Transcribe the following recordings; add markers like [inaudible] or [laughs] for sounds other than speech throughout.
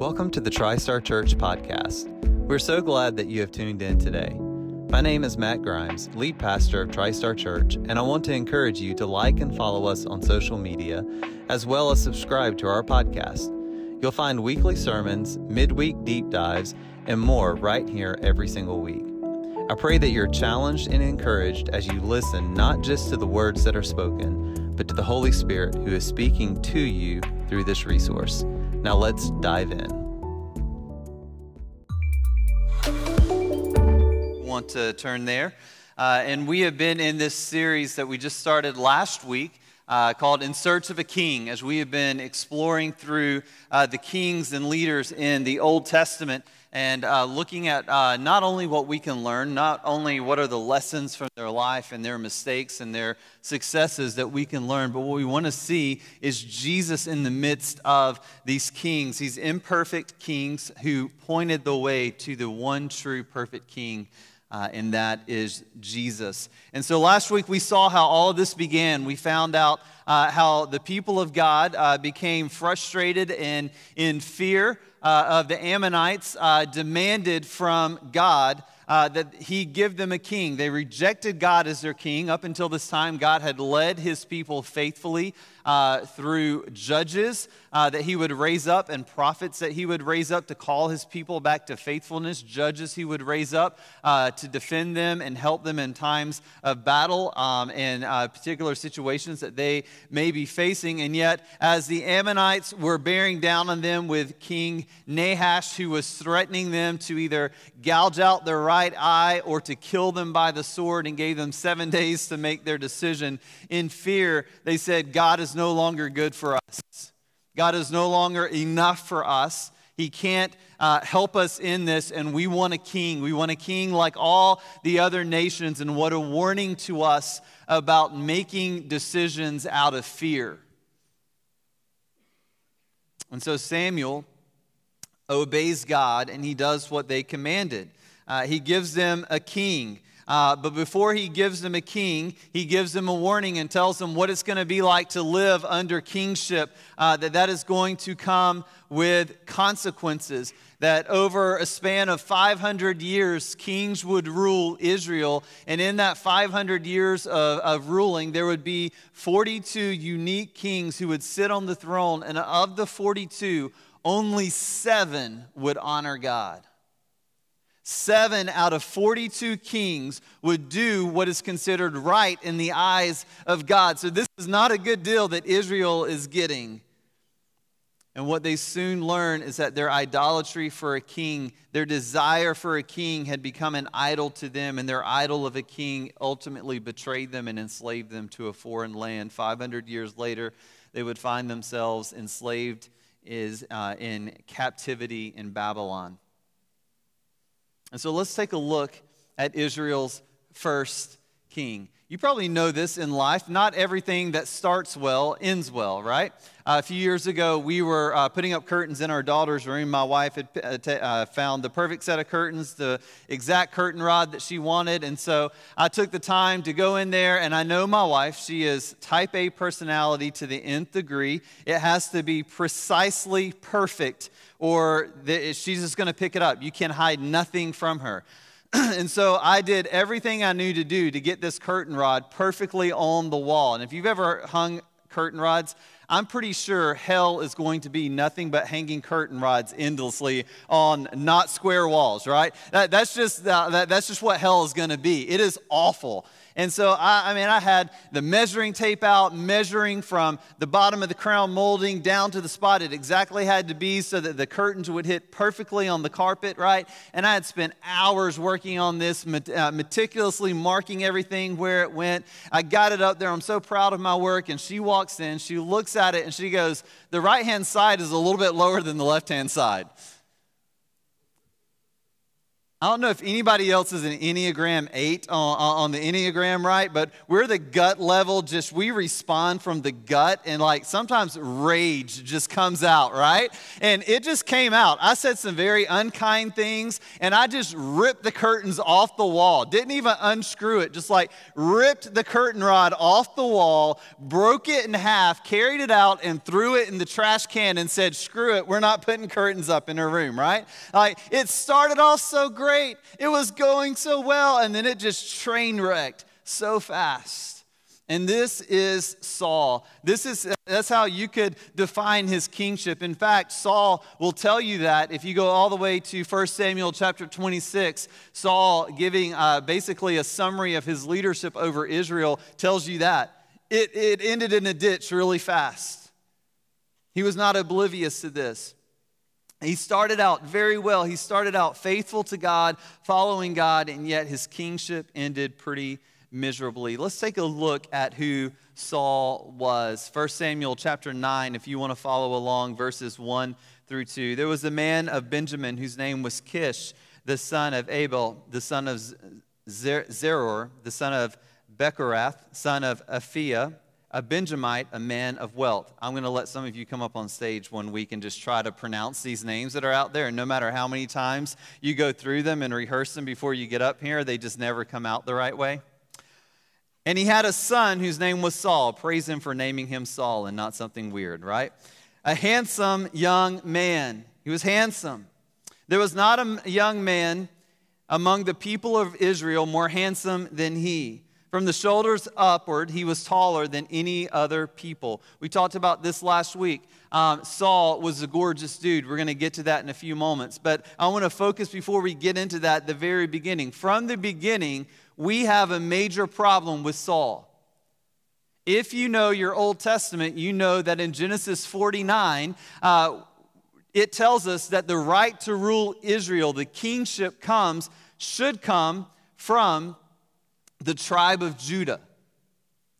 Welcome to the TriStar Church podcast. We're so glad that you have tuned in today. My name is Matt Grimes, lead pastor of TriStar Church, and I want to encourage you to like and follow us on social media, as well as subscribe to our podcast. You'll find weekly sermons, midweek deep dives, and more right here every single week. I pray that you're challenged and encouraged as you listen not just to the words that are spoken, but to the Holy Spirit who is speaking to you through this resource. Now let's dive in. Want to turn there. Uh, and we have been in this series that we just started last week uh, called In Search of a King, as we have been exploring through uh, the kings and leaders in the Old Testament and uh, looking at uh, not only what we can learn, not only what are the lessons from their life and their mistakes and their successes that we can learn, but what we want to see is Jesus in the midst of these kings, these imperfect kings who pointed the way to the one true perfect king. Uh, and that is Jesus. And so last week we saw how all of this began. We found out uh, how the people of God uh, became frustrated and in fear uh, of the Ammonites uh, demanded from God uh, that he give them a king. They rejected God as their king. Up until this time, God had led his people faithfully uh, through judges uh, that he would raise up and prophets that he would raise up to call his people back to faithfulness, judges he would raise up uh, to defend them and help them in times of battle um, and uh, particular situations that they may be facing. And yet, as the Ammonites were bearing down on them with King Nahash, who was threatening them to either gouge out their right eye or to kill them by the sword and gave them seven [laughs] days to make their decision, in fear, they said, God is no longer good for us. God is no longer enough for us. He can't uh, help us in this, and we want a king. We want a king like all the other nations, and what a warning to us about making decisions out of fear. And so Samuel obeys God, and he does what they commanded. Uh, he gives them a king. Uh, but before he gives them a king, he gives them a warning and tells them what it's going to be like to live under kingship, uh, that that is going to come with consequences. That over a span of 500 years, kings would rule Israel. And in that 500 years of, of ruling, there would be 42 unique kings who would sit on the throne. And of the 42, only seven would honor God seven out of 42 kings would do what is considered right in the eyes of God. So, this is not a good deal that Israel is getting. And what they soon learn is that their idolatry for a king, their desire for a king, had become an idol to them, and their idol of a king ultimately betrayed them and enslaved them to a foreign land. 500 years later, they would find themselves enslaved is, uh, in captivity in Babylon. And so let's take a look at Israel's first king. You probably know this in life. Not everything that starts well ends well, right? Uh, a few years ago, we were uh, putting up curtains in our daughter's room. My wife had uh, uh, found the perfect set of curtains, the exact curtain rod that she wanted. And so I took the time to go in there, and I know my wife. She is type A personality to the nth degree. It has to be precisely perfect, or the, she's just going to pick it up. You can hide nothing from her. [clears throat] and so I did everything I knew to do to get this curtain rod perfectly on the wall. And if you've ever hung curtain rods, I'm pretty sure hell is going to be nothing but hanging curtain rods endlessly on not square walls, right? That, that's, just, uh, that, that's just what hell is going to be. It is awful. And so, I, I, mean, I had the measuring tape out, measuring from the bottom of the crown molding down to the spot it exactly had to be so that the curtains would hit perfectly on the carpet, right? And I had spent hours working on this, uh, meticulously marking everything where it went. I got it up there. I'm so proud of my work. And she walks in, she looks at it, and she goes, The right hand side is a little bit lower than the left hand side. I don't know if anybody else is an Enneagram 8 on, on, the Enneagram, right? But we're the gut level, just we respond from the gut, and like sometimes rage just comes out, right? And it just came out. I said some very unkind things, and I just ripped the curtains off the wall. Didn't even unscrew it, just like ripped the curtain rod off the wall, broke it in half, carried it out, and threw it in the trash can and said, Screw it, we're not putting curtains up in her room, right? Like it started off so great great. It was going so well. And then it just train wrecked so fast. And this is Saul. This is that's how you could define his kingship. In fact, Saul will tell you that if you go all the way to 1 Samuel chapter 26, Saul giving uh, basically a summary of his leadership over Israel tells you that. It, it ended in a ditch really fast. He was not oblivious to this. He started out very well. He started out faithful to God, following God, and yet his kingship ended pretty miserably. Let's take a look at who Saul was. 1 Samuel chapter 9, if you want to follow along, verses 1 through 2. There was a man of Benjamin whose name was Kish, the son of Abel, the son of Zeror, the son of Bechorath, son of Aphiah a Benjamite, a man of wealth. I'm going to let some of you come up on stage one week and just try to pronounce these names that are out there. And no matter how many times you go through them and rehearse them before you get up here, they just never come out the right way. And he had a son whose name was Saul. Praise him for naming him Saul and not something weird, right? A handsome young man. He was handsome. There was not a young man among the people of Israel more handsome than he. From the shoulders upward, he was taller than any other people. We talked about this last week. Um, Saul was a gorgeous dude. We're going to get to that in a few moments. But I want to focus before we get into that the very beginning. From the beginning, we have a major problem with Saul. If you know your Old Testament, you know that in Genesis 49, uh, it tells us that the right to rule Israel, the kingship comes, should come from the tribe of Judah,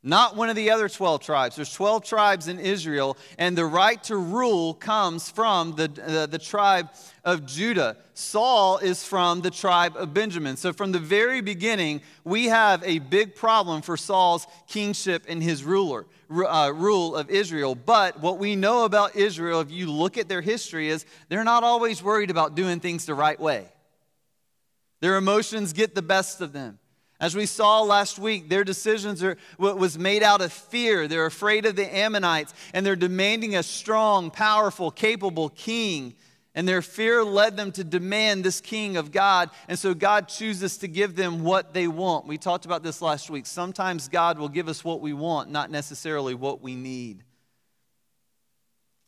not one of the other 12 tribes. There's 12 tribes in Israel, and the right to rule comes from the, the, the, tribe of Judah. Saul is from the tribe of Benjamin. So, from the very beginning, we have a big problem for Saul's kingship and his ruler. Uh, rule of Israel. But what we know about Israel, if you look at their history, is they're not always worried about doing things the right way. Their emotions get the best of them. As we saw last week, their decisions are what was made out of fear. They're afraid of the Ammonites, and they're demanding a strong, powerful, capable king. And their fear led them to demand this king of God. And so God chooses to give them what they want. We talked about this last week. Sometimes God will give us what we want, not necessarily what we need.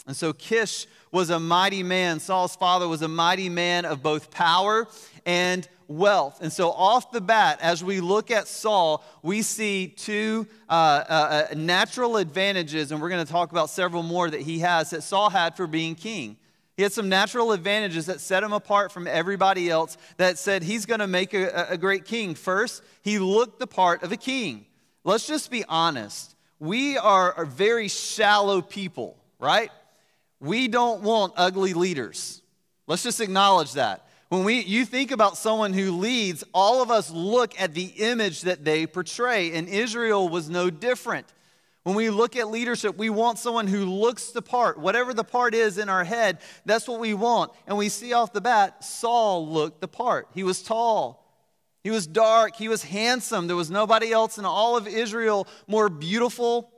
And so Kish was a mighty man. Saul's father was a mighty man of both power and wealth. And so, off the bat, as we look at Saul, we see two uh, uh, uh natural advantages, and we're going to talk about several more that he has that Saul had for being king. He had some natural advantages that set him apart from everybody else that said he's going to make a, a great king. First, he looked the part of a king. Let's just be honest. We are, are very shallow people, right? We don't want ugly leaders. Let's just acknowledge that. When we, you think about someone who leads, all of us look at the image that they portray, and Israel was no different. When we look at leadership, we want someone who looks the part. Whatever the part is in our head, that's what we want. And we see off the bat, Saul looked the part. He was tall, he was dark, he was handsome. There was nobody else in all of Israel more beautiful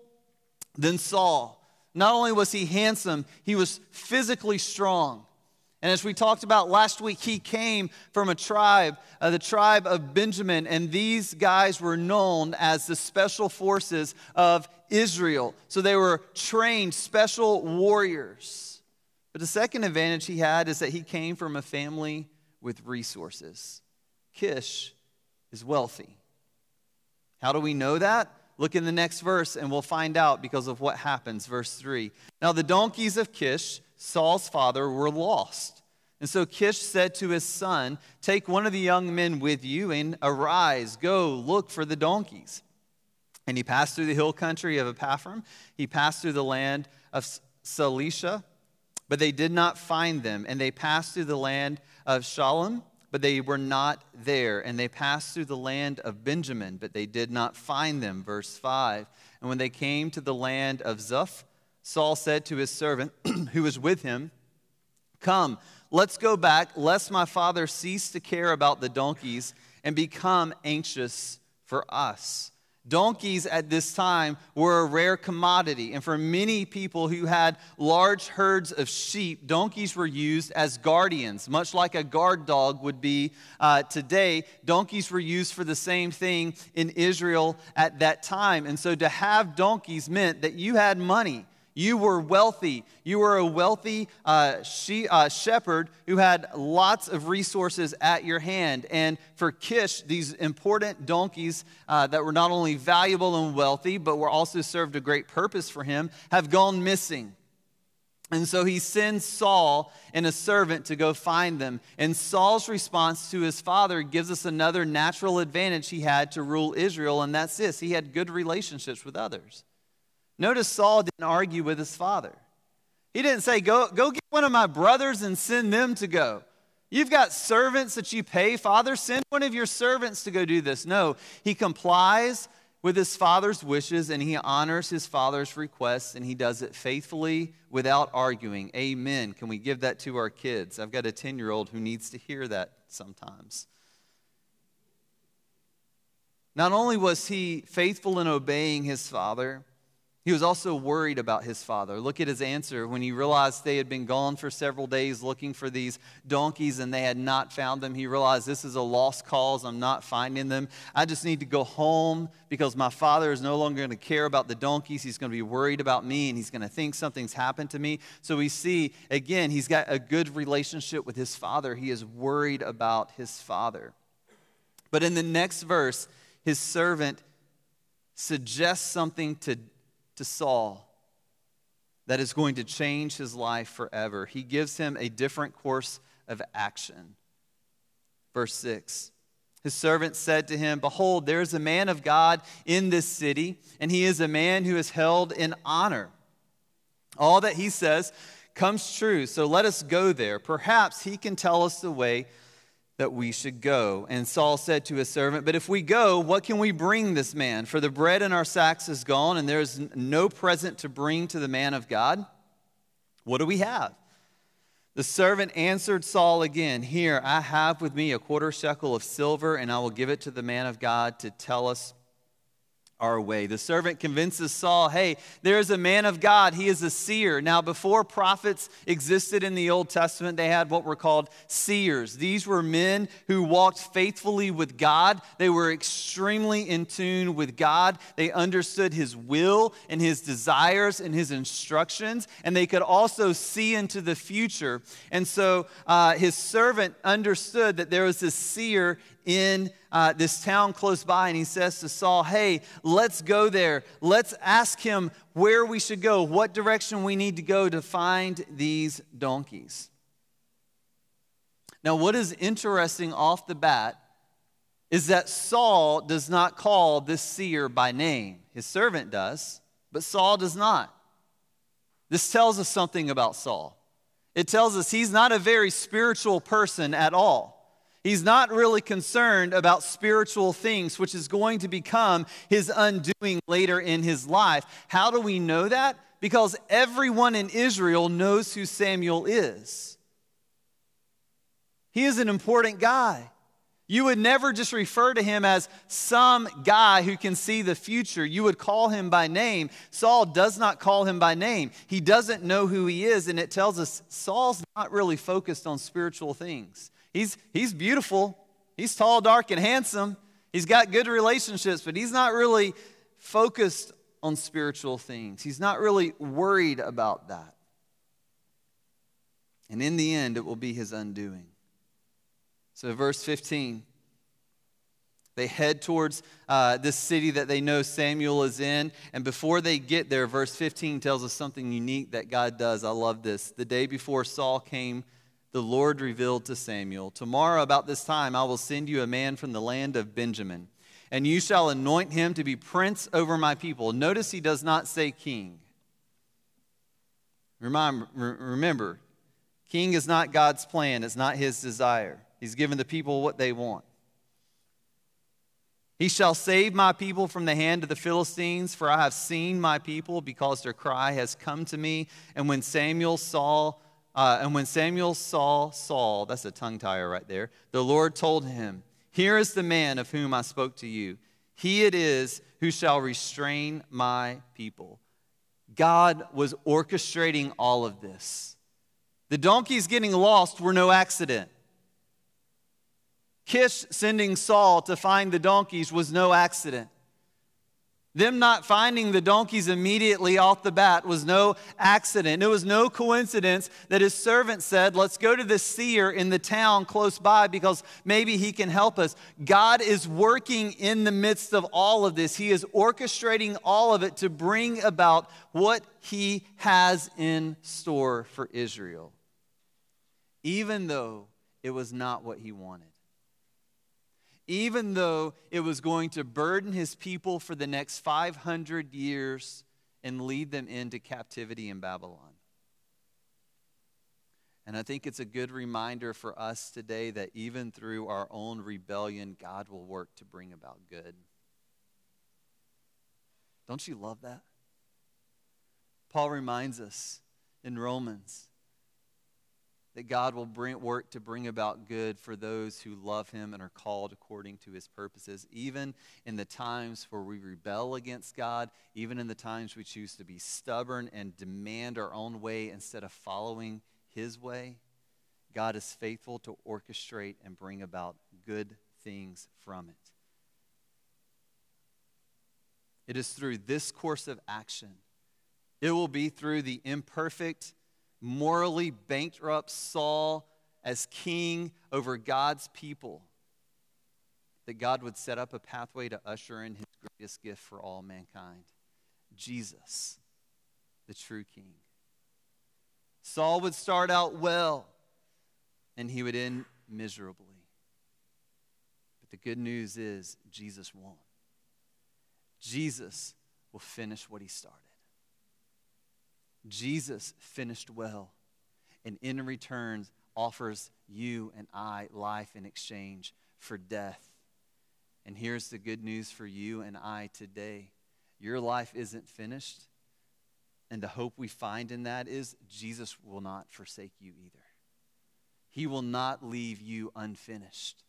than Saul. Not only was he handsome, he was physically strong. And as we talked about last week, he came from a tribe, uh, the tribe of Benjamin, and these guys were known as the special forces of Israel. So they were trained special warriors. But the second advantage he had is that he came from a family with resources. Kish is wealthy. How do we know that? Look in the next verse and we'll find out because of what happens. Verse 3. Now the donkeys of Kish Saul's father, were lost. And so Kish said to his son, Take one of the young men with you and arise, go look for the donkeys. And he passed through the hill country of Ephraim. He passed through the land of Shalisha, but they did not find them. And they passed through the land of Shaalim, but they were not there. And they passed through the land of Benjamin, but they did not find them. Verse 5. And when they came to the land of Zuph, Saul said to his servant [clears throat] who was with him, Come, let's go back, lest my father cease to care about the donkeys and become anxious for us. Donkeys at this time were a rare commodity, and for many people who had large herds of sheep, donkeys were used as guardians, much like a guard dog would be uh, today. Donkeys were used for the same thing in Israel at that time. And so to have donkeys meant that you had money. You were wealthy. You were a wealthy uh, she, uh, shepherd who had lots of resources at your hand. And for Kish, these important donkeys uh, that were not only valuable and wealthy, but were also served a great purpose for him, have gone missing. And so he sends Saul and a servant to go find them. And Saul's response to his father gives us another natural advantage he had to rule Israel, and that's this he had good relationships with others. Notice Saul didn't argue with his father. He didn't say, go, go get one of my brothers and send them to go. You've got servants that you pay, Father, send one of your servants to go do this. No, he complies with his father's wishes and he honors his father's requests and he does it faithfully without arguing. Amen. Can we give that to our kids? I've got a 10 year old who needs to hear that sometimes. Not only was he faithful in obeying his father, he was also worried about his father. Look at his answer when he realized they had been gone for several days looking for these donkeys and they had not found them. He realized this is a lost cause. I'm not finding them. I just need to go home because my father is no longer going to care about the donkeys. He's going to be worried about me and he's going to think something's happened to me. So we see, again, he's got a good relationship with his father. He is worried about his father. But in the next verse, his servant suggests something to to Saul that is going to change his life forever. He gives him a different course of action. Verse 6 His servant said to him, Behold, there is a man of God in this city, and he is a man who is held in honor. All that he says comes true, so let us go there. Perhaps he can tell us the way that we should go. And Saul said to his servant, But if we go, what can we bring this man? For the bread in our sacks is gone, and there is no present to bring to the man of God. What do we have? The servant answered Saul again, Here, I have with me a quarter shekel of silver, and I will give it to the man of God to tell us our way. The servant convinces Saul, hey, there is a man of God. He is a seer. Now, before prophets existed in the Old Testament, they had what were called seers. These were men who walked faithfully with God. They were extremely in tune with God. They understood his will and his desires and his instructions, and they could also see into the future. And so uh, his servant understood that there was this seer in uh, this town close by, and he says to Saul, Hey, let's go there. Let's ask him where we should go, what direction we need to go to find these donkeys. Now, what is interesting off the bat is that Saul does not call this seer by name. His servant does, but Saul does not. This tells us something about Saul. It tells us he's not a very spiritual person at all. He's not really concerned about spiritual things, which is going to become his undoing later in his life. How do we know that? Because everyone in Israel knows who Samuel is. He is an important guy. You would never just refer to him as some guy who can see the future. You would call him by name. Saul does not call him by name. He doesn't know who he is, and it tells us Saul's not really focused on spiritual things. He's, he's beautiful. He's tall, dark, and handsome. He's got good relationships, but he's not really focused on spiritual things. He's not really worried about that. And in the end, it will be his undoing. So, verse 15. They head towards uh, this city that they know Samuel is in. And before they get there, verse 15 tells us something unique that God does. I love this. The day before Saul came the Lord revealed to Samuel, Tomorrow, about this time, I will send you a man from the land of Benjamin, and you shall anoint him to be prince over my people. Notice he does not say king. Remember, remember king is not God's plan, it's not his desire. He's given the people what they want. He shall save my people from the hand of the Philistines, for I have seen my people because their cry has come to me. And when Samuel saw, uh, and when Samuel saw Saul, that's a tongue tire right there, the Lord told him, Here is the man of whom I spoke to you. He it is who shall restrain my people. God was orchestrating all of this. The donkeys getting lost were no accident. Kish sending Saul to find the donkeys was no accident. Them not finding the donkeys immediately off the bat was no accident. It was no coincidence that his servant said, Let's go to the seer in the town close by because maybe he can help us. God is working in the midst of all of this. He is orchestrating all of it to bring about what he has in store for Israel, even though it was not what he wanted even though it was going to burden his people for the next 500 years and lead them into captivity in Babylon. And I think it's a good reminder for us today that even through our own rebellion, God will work to bring about good. Don't you love that? Paul reminds us in Romans that God will bring, work to bring about good for those who love Him and are called according to His purposes, even in the times where we rebel against God, even in the times we choose to be stubborn and demand our own way instead of following His way. God is faithful to orchestrate and bring about good things from it. It is through this course of action, it will be through the imperfect morally bankrupt Saul as king over God's people, that God would set up a pathway to usher in his greatest gift for all mankind Jesus, the true king. Saul would start out well, and he would end miserably. But the good news is Jesus won. Jesus will finish what he started. Jesus finished well, and in return offers you and I life in exchange for death. And here's the good news for you and I today your life isn't finished. And the hope we find in that is Jesus will not forsake you either. He will not leave you unfinished.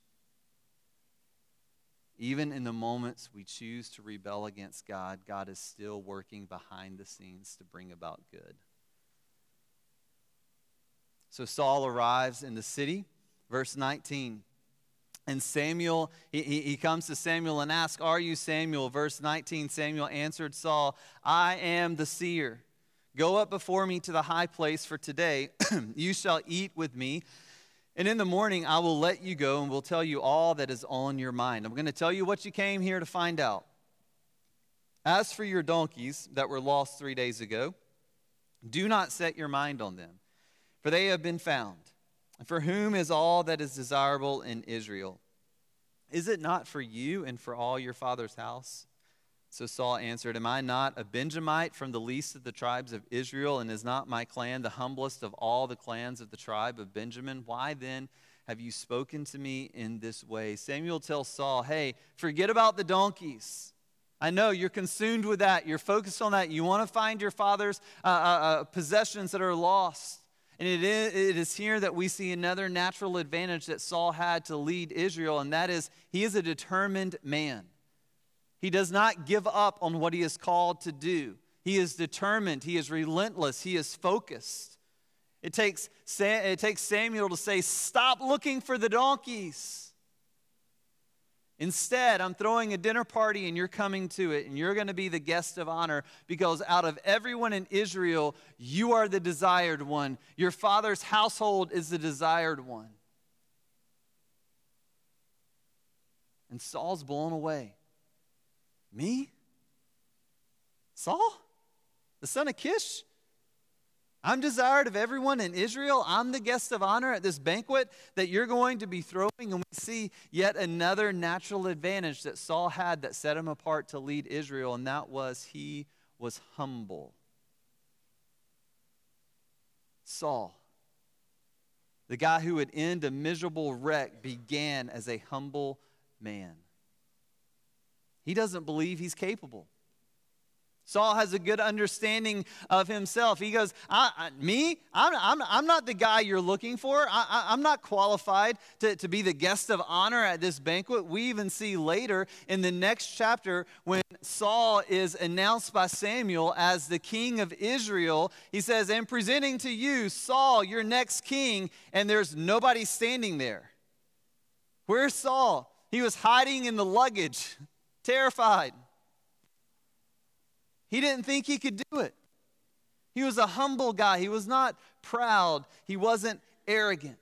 Even in the moments we choose to rebel against God, God is still working behind the scenes to bring about good. So Saul arrives in the city, verse 19. And Samuel, he, he comes to Samuel and asks, Are you Samuel? Verse 19 Samuel answered Saul, I am the seer. Go up before me to the high place, for today [clears throat] you shall eat with me and in the morning, I will let you go and will tell you all that is on your mind. I'm going to tell you what you came here to find out. As for your donkeys that were lost three days ago, do not set your mind on them, for they have been found. For whom is all that is desirable in Israel? Is it not for you and for all your father's house? So Saul answered, Am I not a Benjamite from the least of the tribes of Israel, and is not my clan the humblest of all the clans of the tribe of Benjamin? Why then have you spoken to me in this way? Samuel tells Saul, Hey, forget about the donkeys. I know you're consumed with that. You're focused on that. You want to find your father's uh, uh, uh, possessions that are lost. And it is, it is here that we see another natural advantage that Saul had to lead Israel, and that is he is a determined man. He does not give up on what he is called to do. He is determined, he is relentless, he is focused. It takes, it takes Samuel to say, Stop looking for the donkeys. Instead, I'm throwing a dinner party and you're coming to it, and you're going to be the guest of honor because out of everyone in Israel, you are the desired one. Your father's household is the desired one. And Saul's blown away. Me? Saul? The son of Kish? I'm desired of everyone in Israel. I'm the guest of honor at this banquet that you're going to be throwing. And we see yet another natural advantage that Saul had that set him apart to lead Israel, and that was he was humble. Saul, The guy who would end a miserable wreck began as a humble man. He doesn't believe he's capable. Saul has a good understanding of himself. He goes, I, I, Me? I'm, I'm, I'm not the guy you're looking for. I, am not qualified to, to be the guest of honor at this banquet. We even see later in the next chapter when Saul is announced by Samuel as the king of Israel. He says, I'm presenting to you, Saul, your next king, and there's nobody standing there. Where's Saul? He was hiding in the luggage, [laughs] terrified. He didn't think he could do it. He was a humble guy. He was not proud. He wasn't arrogant.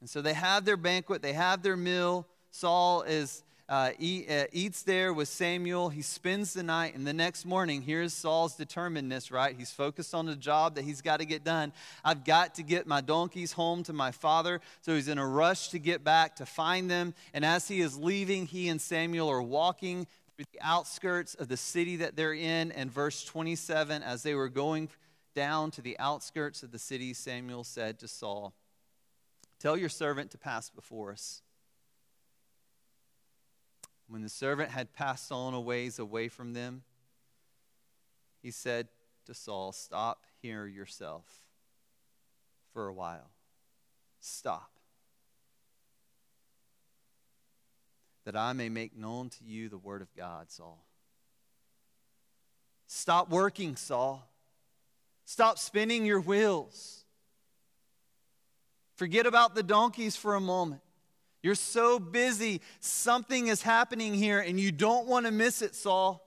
And so they have their banquet, they have their meal. Saul is uh, eat, uh, eats there with Samuel. He spends the night, and the next morning, here's Saul's determinedness, right? He's focused on the job that he's got to get done. I've got to get my donkeys home to my father. So he's in a rush to get back to find them. And as he is leaving, he and Samuel are walking through the outskirts of the city that they're in. And verse 27 as they were going down to the outskirts of the city, Samuel said to Saul, Tell your servant to pass before us. When the servant had passed on a ways away from them, he said to Saul, Stop here yourself for a while. Stop. that I may make known to you the word of God, Saul. Stop working, Saul. Stop spinning your wheels. Forget about the donkeys for a moment. You're so busy. Something is happening here, and you don't want to miss it, Saul.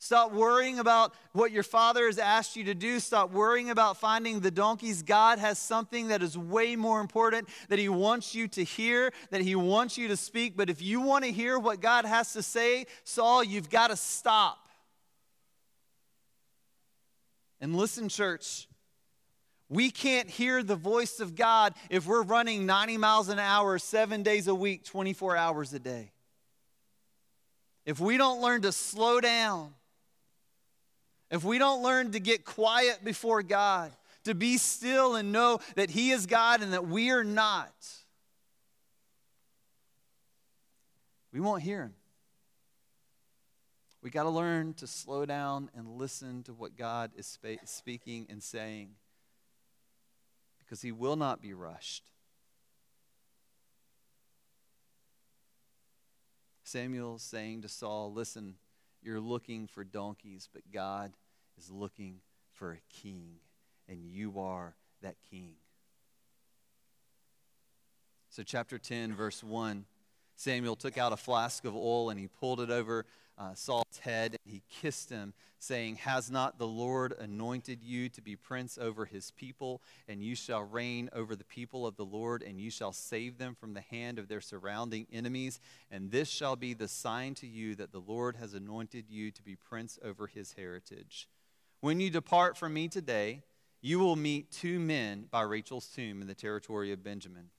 Stop worrying about what your father has asked you to do. Stop worrying about finding the donkeys. God has something that is way more important that He wants you to hear, that He wants you to speak. But if you want to hear what God has to say, Saul, you've got to stop. And listen, church, we can't hear the voice of God if we're running 90 miles an hour, seven days a week, 24 hours a day. If we don't learn to slow down, if we don't learn to get quiet before God, to be still and know that He is God and that we are not, we won't hear Him. We got to learn to slow down and listen to what God is speaking and saying because He will not be rushed. Samuel saying to Saul, Listen, you're looking for donkeys, but God is looking for a king, and you are that king. So, chapter 10, verse 1 Samuel took out a flask of oil and he pulled it over uh, Saul's head and he kissed him, saying, Has not the Lord anointed you to be prince over his people? And you shall reign over the people of the Lord, and you shall save them from the hand of their surrounding enemies. And this shall be the sign to you that the Lord has anointed you to be prince over his heritage. When you depart from me today, you will meet two men by Rachel's tomb in the territory of Benjamin.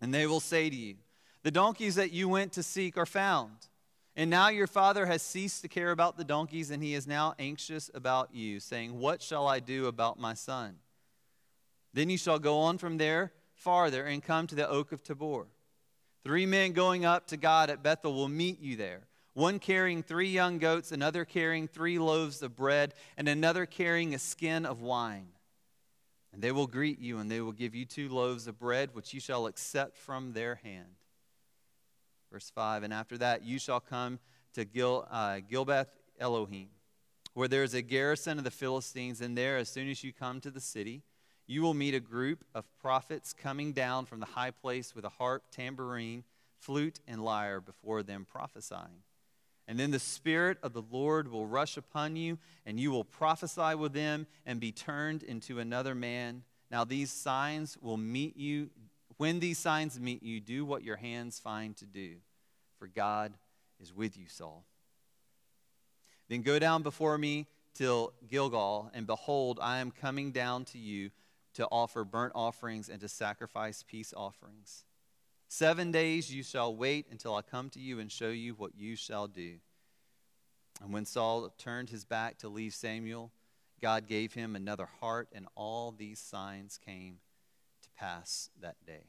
And they will say to you, The donkeys that you went to seek are found. And now your father has ceased to care about the donkeys, and he is now anxious about you, saying, What shall I do about my son? Then you shall go on from there farther and come to the oak of Tabor. Three men going up to God at Bethel will meet you there one carrying three young goats, another carrying three loaves of bread, and another carrying a skin of wine. And they will greet you, and they will give you two loaves of bread, which you shall accept from their hand. Verse 5 And after that, you shall come to Gil, uh, Gilbeth Elohim, where there is a garrison of the Philistines. And there, as soon as you come to the city, you will meet a group of prophets coming down from the high place with a harp, tambourine, flute, and lyre before them prophesying. And then the Spirit of the Lord will rush upon you, and you will prophesy with them and be turned into another man. Now, these signs will meet you when these signs meet you, do what your hands find to do, for God is with you, Saul. Then go down before me till Gilgal, and behold, I am coming down to you to offer burnt offerings and to sacrifice peace offerings. Seven days you shall wait until I come to you and show you what you shall do. And when Saul turned his back to leave Samuel, God gave him another heart, and all these signs came pass that day.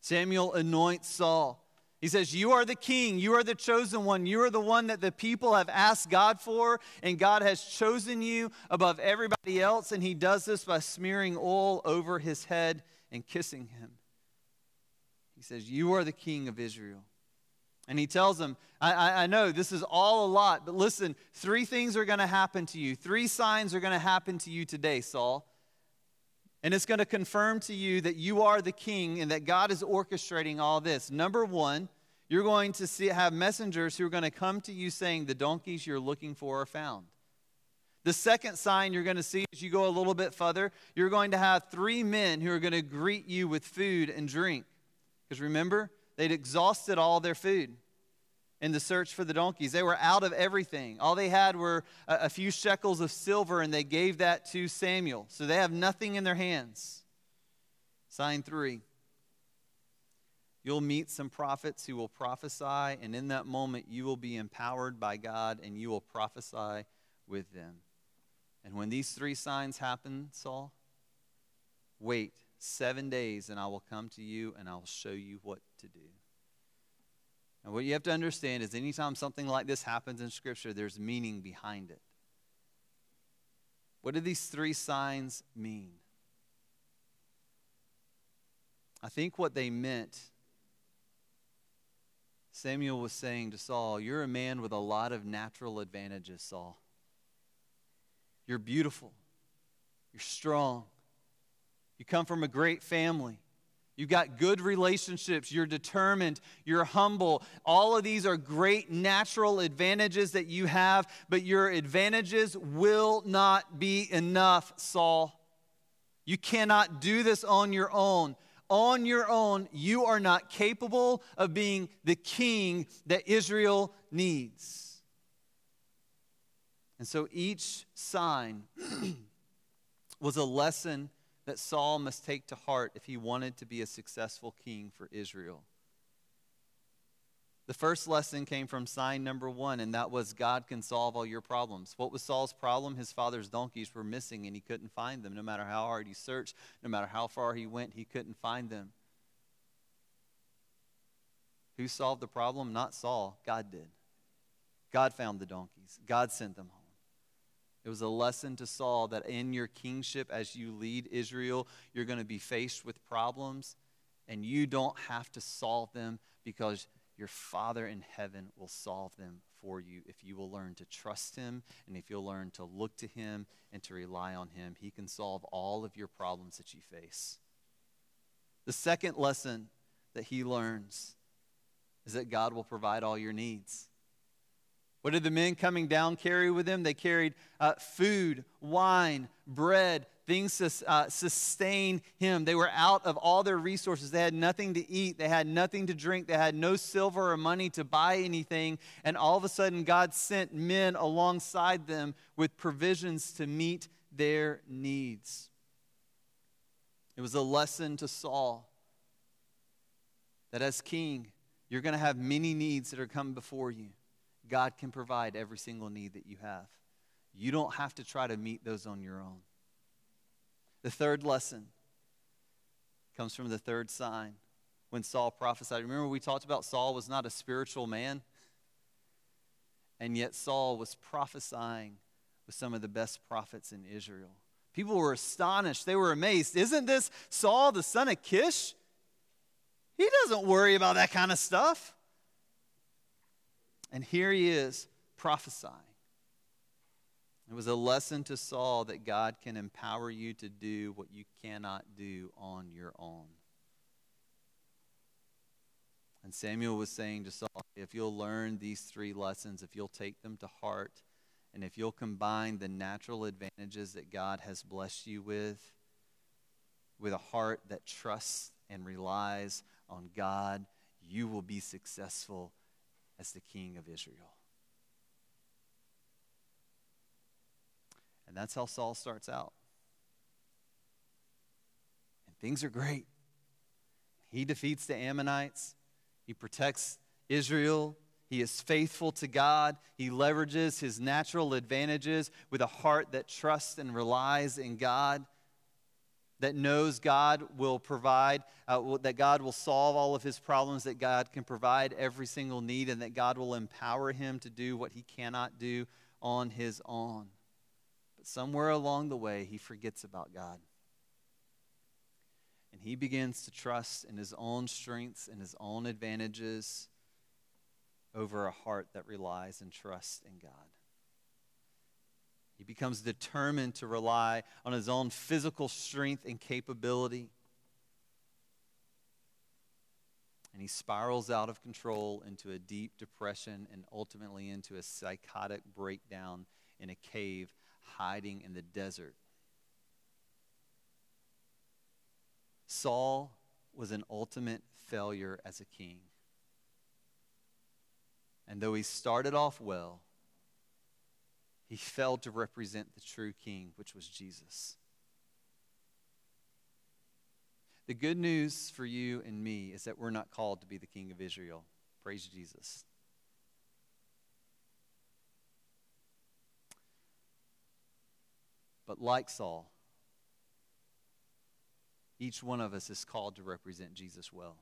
Samuel anoints Saul. He says, You are the king. You are the chosen one. You are the one that the people have asked God for, and God has chosen you above everybody else. And he does this by smearing oil over his head and kissing him. He says, You are the king of Israel. And he tells him, I, I, I know this is all a lot, but listen, three things are going to happen to you. Three signs are going to happen to you today, Saul. And it's going to confirm to you that you are the king and that God is orchestrating all this. Number one, you're going to see, have messengers who are going to come to you saying, The donkeys you're looking for are found. The second sign you're going to see as you go a little bit further, you're going to have three men who are going to greet you with food and drink. Because remember, they'd exhausted all their food in the search for the donkeys. They were out of everything. All they had were a, a, few shekels of silver, and they gave that to Samuel. So they have nothing in their hands. Sign three. You'll meet some prophets who will prophesy, and in that moment, you will be empowered by God and you will prophesy with them. And when these three signs happen, Saul, wait seven days, and I will come to you and I'll show you what to do. And what you have to understand is anytime something like this happens in Scripture, there's meaning behind it. What do these three signs mean? I think what they meant, Samuel was saying to Saul, You're a man with a lot of natural advantages, Saul. You're beautiful. You're strong. You come from a great family. You've got good relationships. You're determined. You're humble. All of these are great natural advantages that you have, but your advantages will not be enough, Saul. You cannot do this on your own. On your own, you are not capable of being the king that Israel needs. And so each sign [clears throat] was a lesson that Saul must take to heart if he wanted to be a successful king for Israel. The first lesson came from sign number one, and that was God can solve all your problems. What was Saul's problem? His father's donkeys were missing, and he couldn't find them. No matter how hard he searched, no matter how far he went, he couldn't find them. Who solved the problem? Not Saul. God did. God found the donkeys, God sent them home. It was a lesson to Saul that in your kingship, as you lead Israel, you're going to be faced with problems, and you don't have to solve them because your Father in heaven will solve them for you if you will learn to trust Him and if you'll learn to look to Him and to rely on Him. He can solve all of your problems that you face. The second lesson that he learns is that God will provide all your needs. What did the men coming down carry with them? They carried uh, food, wine, bread, things to uh, sustain him. They were out of all their resources. They had nothing to eat, they had nothing to drink, they had no silver or money to buy anything. And all of a sudden, God sent men alongside them with provisions to meet their needs. It was a lesson to Saul that as king, you're going to have many needs that are coming before you. God can provide every single need that you have. You don't have to try to meet those on your own. The third lesson comes from the third sign when Saul prophesied. Remember, we talked about Saul was not a spiritual man, and yet Saul was prophesying with some of the best prophets in Israel. People were astonished, they were amazed. Isn't this Saul, the son of Kish? He doesn't worry about that kind of stuff. And here he is prophesying. It was a lesson to Saul that God can empower you to do what you cannot do on your own. And Samuel was saying to Saul, if you'll learn these three lessons, if you'll take them to heart, and if you'll combine the natural advantages that God has blessed you with, with a heart that trusts and relies on God, you will be successful as the king of Israel. And that's how Saul starts out. And things are great. He defeats the Ammonites, he protects Israel. He is faithful to God. He leverages his natural advantages with a heart that trusts and relies in God. That knows God will provide, uh, that God will solve all of his problems, that God can provide every single need, and that God will empower him to do what he cannot do on his own. But somewhere along the way, he forgets about God. And he begins to trust in his own strengths and his own advantages over a heart that relies and trusts in God. He becomes determined to rely on his own physical strength and capability. And he spirals out of control into a deep depression and ultimately into a psychotic breakdown in a cave hiding in the desert. Saul was an ultimate failure as a king. And though he started off well, he failed to represent the true king, which was Jesus. The good news for you and me is that we're not called to be the king of Israel. Praise Jesus. But like Saul, each one of us is called to represent Jesus well.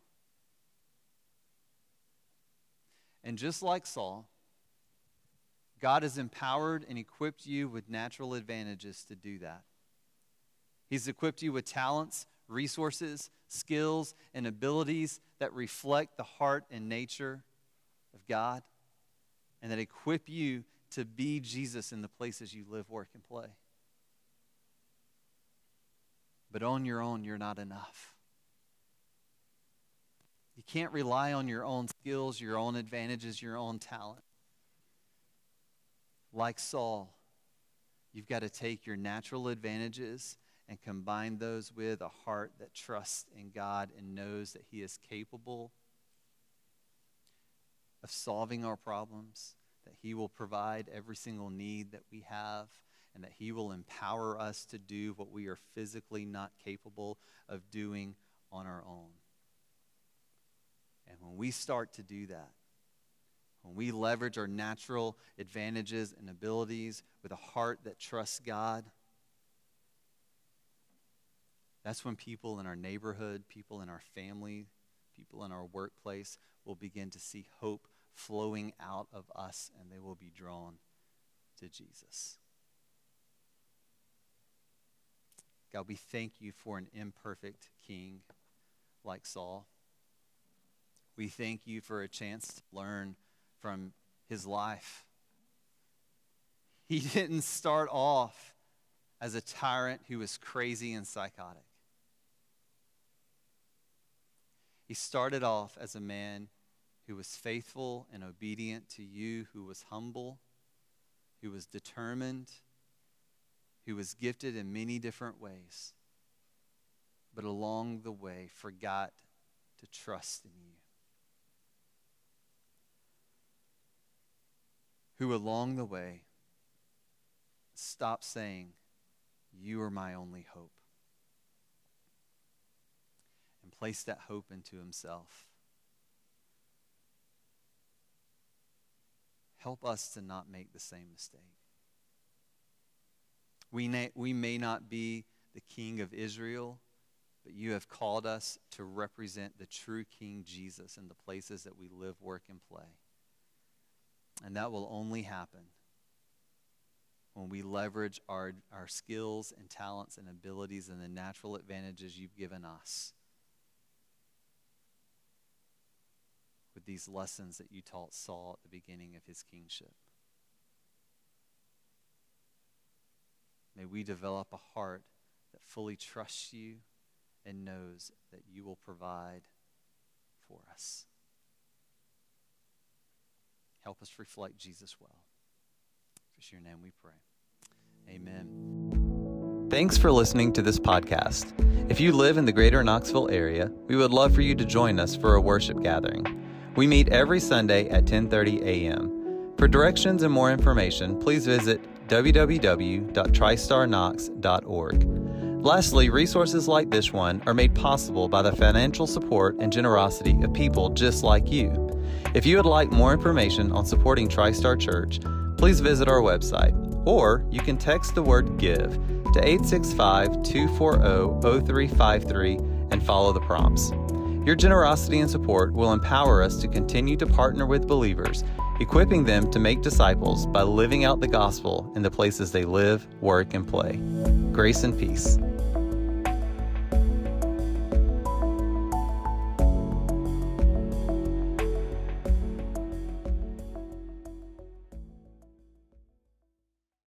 And just like Saul, God has empowered and equipped you with natural advantages to do that. He's equipped you with talents, resources, skills, and abilities that reflect the heart and nature of God and that equip you to be Jesus in the places you live, work, and play. But on your own, you're not enough. You can't rely on your own skills, your own advantages, your own talent like Saul, you've got to take your natural advantages and combine those with a heart that trusts in God and knows that He is capable of solving our problems, that He will provide every single need that we have, and that He will empower us to do what we are physically not capable of doing on our own. And when we start to do that, when we leverage our natural advantages and abilities with a heart that trusts God, that's when people in our neighborhood, people in our family, people in our workplace will begin to see hope flowing out of us and they will be drawn to Jesus. God, we thank you for an imperfect king like Saul. We thank you for a chance to learn from his life. He [laughs] didn't start off as a tyrant who was crazy and psychotic. He started off as a man who was faithful and obedient to you, who was humble, who was determined, who was gifted in many different ways, but along the way forgot to trust in you. Who along the way stopped saying, You are my only hope, and placed that hope into himself. Help us to not make the same mistake. We, may, we may not be the king of Israel, but you have called us to represent the true King Jesus in the places that we live, work, and play. And that will only happen when we leverage our, our skills and talents and abilities and the natural advantages you've given us with these lessons that you taught Saul at the beginning of his kingship. May we develop a heart that fully trusts you and knows that you will provide for us. Help us reflect Jesus well. For your name we pray. Amen. Thanks for listening to this podcast. If you live in the greater Knoxville area, we would love for you to join us for a worship gathering. We meet every Sunday at 10:30 a.m. For directions and more information, please visit www.tristarknox.org. Lastly, resources like this one are made possible by the financial support and generosity of people just like you. If you would like more information on supporting TriStar Church, please visit our website, or you can text the word GIVE to 865 240 0353 and follow the prompts. Your generosity and support will empower us to continue to partner with believers, equipping them to make disciples by living out the gospel in the places they live, work, and play. Grace and peace.